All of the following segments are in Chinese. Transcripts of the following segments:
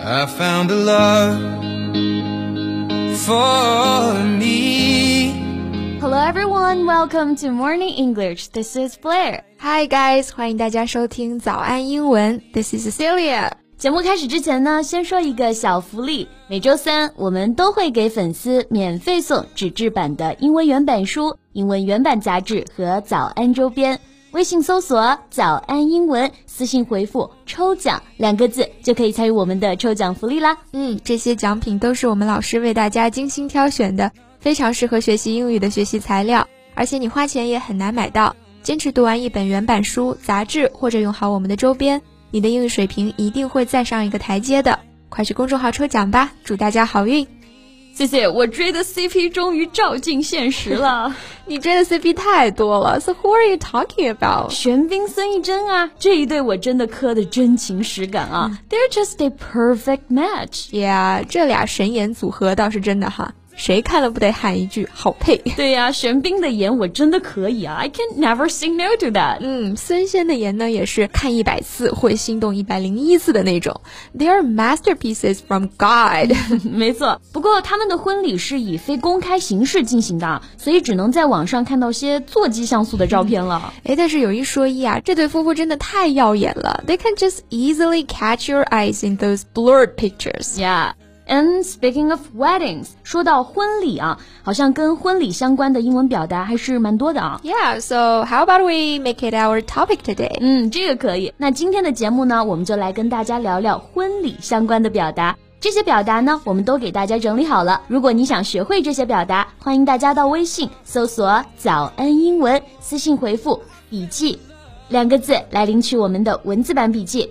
I found a love for me. Hello everyone, welcome to Morning English. This is Blair. Hi guys，欢迎大家收听早安英文。This is Celia。节目开始之前呢，先说一个小福利。每周三我们都会给粉丝免费送纸质版的英文原版书、英文原版杂志和早安周边。 微信搜索“早安英文”，私信回复“抽奖”两个字，就可以参与我们的抽奖福利啦。嗯，这些奖品都是我们老师为大家精心挑选的，非常适合学习英语的学习材料，而且你花钱也很难买到。坚持读完一本原版书、杂志，或者用好我们的周边，你的英语水平一定会再上一个台阶的。快去公众号抽奖吧，祝大家好运！谢谢，我追的 CP 终于照进现实了。你追的 CP 太多了，So who are you talking about？玄彬、孙艺珍啊，这一对我真的磕的真情实感啊。They're just a perfect match。Yeah，这俩神颜组合倒是真的哈。谁看了不得喊一句好配？对呀，玄彬的颜我真的可以啊，I can never say no to that。嗯，孙仙的颜呢也是看一百次会心动一百零一次的那种。They are masterpieces from God。没错，不过他们的婚礼是以非公开形式进行的，所以只能在网上看到些座机像素的照片了。哎，但是有一说一啊，这对夫妇真的太耀眼了。They can just easily catch your eyes in those blurred pictures. Yeah. And speaking of weddings，说到婚礼啊，好像跟婚礼相关的英文表达还是蛮多的啊。Yeah, so how about we make it our topic today？嗯，这个可以。那今天的节目呢，我们就来跟大家聊聊婚礼相关的表达。这些表达呢，我们都给大家整理好了。如果你想学会这些表达，欢迎大家到微信搜索“早安英文”，私信回复“笔记”两个字来领取我们的文字版笔记。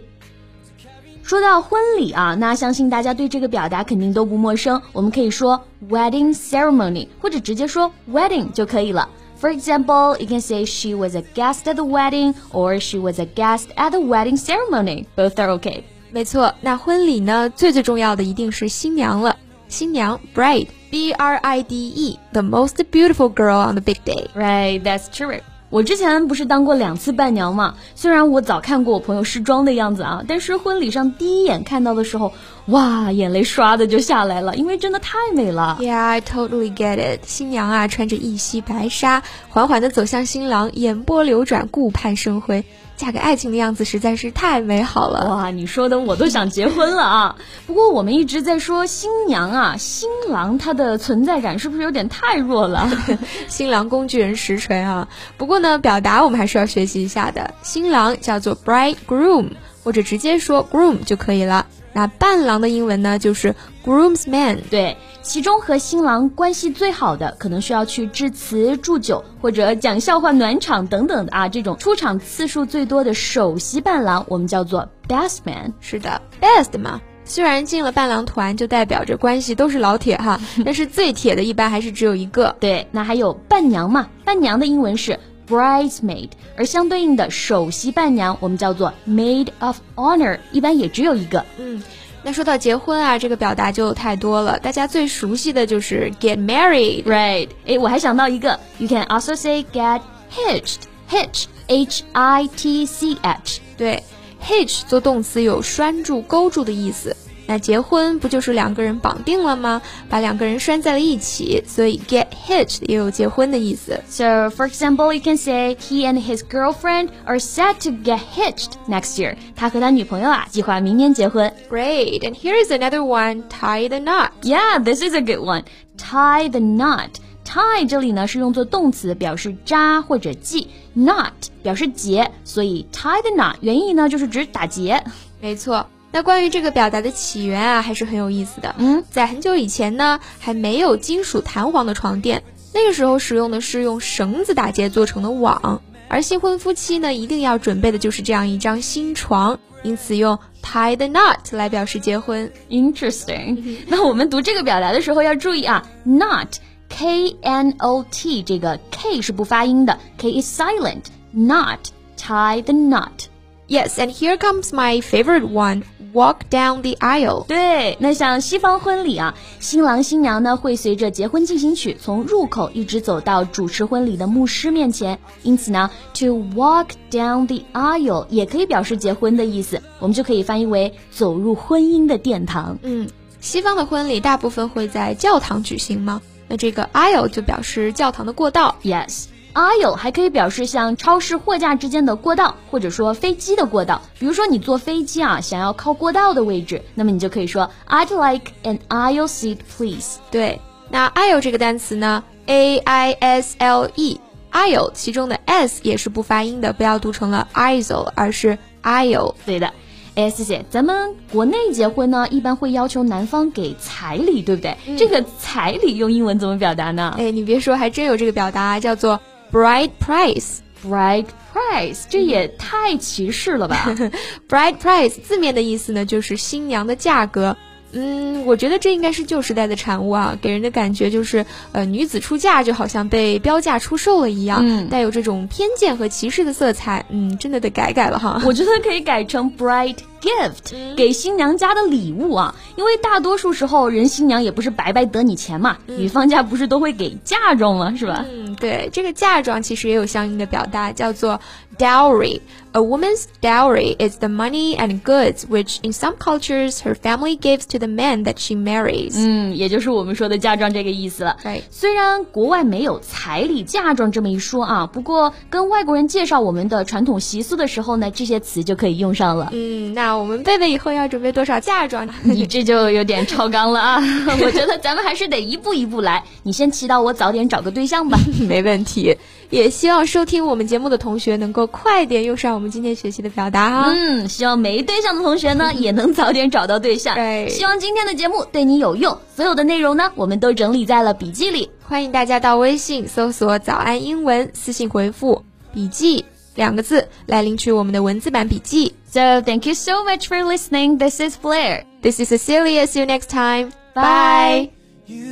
说到婚礼啊，那相信大家对这个表达肯定都不陌生。我们可以说 wedding ceremony，或者直接说 wedding 就可以了。For example, you can say she was a guest at the wedding, or she was a guest at the wedding ceremony. Both are okay. 没错，那婚礼呢，最最重要的一定是新娘了。新娘 bride，b r i d e，the most beautiful girl on the big day. Right, that's true. 我之前不是当过两次伴娘嘛？虽然我早看过我朋友试妆的样子啊，但是婚礼上第一眼看到的时候，哇，眼泪唰的就下来了，因为真的太美了。Yeah, I totally get it。新娘啊，穿着一袭白纱，缓缓的走向新郎，眼波流转，顾盼生辉。嫁给爱情的样子实在是太美好了哇！你说的我都想结婚了啊！不过我们一直在说新娘啊，新郎他的存在感是不是有点太弱了？新郎工具人实锤啊！不过呢，表达我们还是要学习一下的。新郎叫做 bride groom，或者直接说 groom 就可以了。那伴郎的英文呢，就是 groomsman。对，其中和新郎关系最好的，可能需要去致辞、祝酒或者讲笑话暖场等等的啊，这种出场次数最多的首席伴郎，我们叫做 best man。是的，best 嘛。虽然进了伴郎团，就代表着关系都是老铁哈，但是最铁的一般还是只有一个。对，那还有伴娘嘛？伴娘的英文是。bridesmaid，而相对应的首席伴娘我们叫做 maid of honor，一般也只有一个。嗯，那说到结婚啊，这个表达就太多了，大家最熟悉的就是 get married，right？哎，我还想到一个，you can also say get hitched，hitch，h i t c h，对，hitch 做动词有拴住、勾住的意思。那结婚不就是两个人绑定了吗？把两个人拴在了一起，所以 get hitched 也有结婚的意思。So for example, you can say he and his girlfriend are set to get hitched next year. 他和他女朋友啊，计划明年结婚。Great, and here is another one: tie the knot. Yeah, this is a good one. Tie the knot. Tie 这里呢是用作动词，表示扎或者系；knot 表示结，所以 tie the knot 原意呢就是指打结。没错。 那关于这个表达的起源啊，还是很有意思的。嗯，在很久以前呢，还没有金属弹簧的床垫，那个时候使用的是用绳子打结做成的网，而新婚夫妻呢，一定要准备的就是这样一张新床，因此用 tie the knot 来表示结婚。Interesting。那我们读这个表达的时候要注意啊，knot，k n o t，这个 k 是不发音的，k is silent，not tie the knot。Yes, and here comes my favorite one walk down the aisle。对，那像西方婚礼啊，新郎新娘呢会随着结婚进行曲从入口一直走到主持婚礼的牧师面前，因此呢，to walk down the aisle 也可以表示结婚的意思，我们就可以翻译为走入婚姻的殿堂。嗯，西方的婚礼大部分会在教堂举行吗？那这个 aisle 就表示教堂的过道。Yes。Aisle 还可以表示像超市货架之间的过道，或者说飞机的过道。比如说你坐飞机啊，想要靠过道的位置，那么你就可以说 I'd like an aisle seat, please。对，那 aisle 这个单词呢，a i s l e，aisle 其中的 s 也是不发音的，不要读成了 aisle，而是 aisle。对的。哎，谢谢。咱们国内结婚呢，一般会要求男方给彩礼，对不对？这个彩礼用英文怎么表达呢？哎，你别说，还真有这个表达，叫做。Bride price，bride price，这也太歧视了吧！Bride price 字面的意思呢，就是新娘的价格。嗯，我觉得这应该是旧时代的产物啊，给人的感觉就是，呃，女子出嫁就好像被标价出售了一样，带有这种偏见和歧视的色彩。嗯，真的得改改了哈。我觉得可以改成 bride gift，给新娘家的礼物啊，因为大多数时候人新娘也不是白白得你钱嘛，女方家不是都会给嫁妆吗？是吧？嗯，对，这个嫁妆其实也有相应的表达，叫做 dowry。A woman's dowry is the money and goods which in some cultures her family gives to the man that she marries。嗯，也就是我们说的嫁妆这个意思了。对，虽然国外没有彩礼嫁妆这么一说啊，不过跟外国人介绍我们的传统习俗的时候呢，这些词就可以用上了。嗯，那我们贝贝以后要准备多少嫁妆？你这就有点超纲了啊！我觉得咱们还是得一步一步来。你先祈祷我早点找个对象吧。没问题。也希望收听我们节目的同学能够快点用上我们今天学习的表达哈。嗯，希望没对象的同学呢也能早点找到对象。对，希望今天的节目对你有用。所有的内容呢，我们都整理在了笔记里。欢迎大家到微信搜索“早安英文”，私信回复“笔记”两个字来领取我们的文字版笔记。So thank you so much for listening. This is Blair. This is Cecilia. See you next time. Bye. You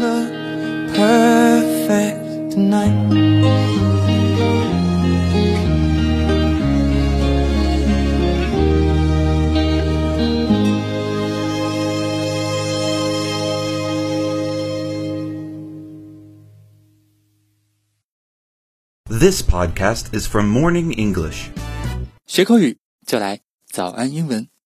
look perfect tonight. This podcast is from Morning English. 学口语 就来早安英文。